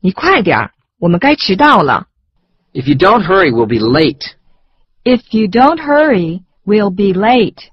你快点儿，我们该迟到了。If you don't hurry, we'll be late. If you don't hurry, we'll be late.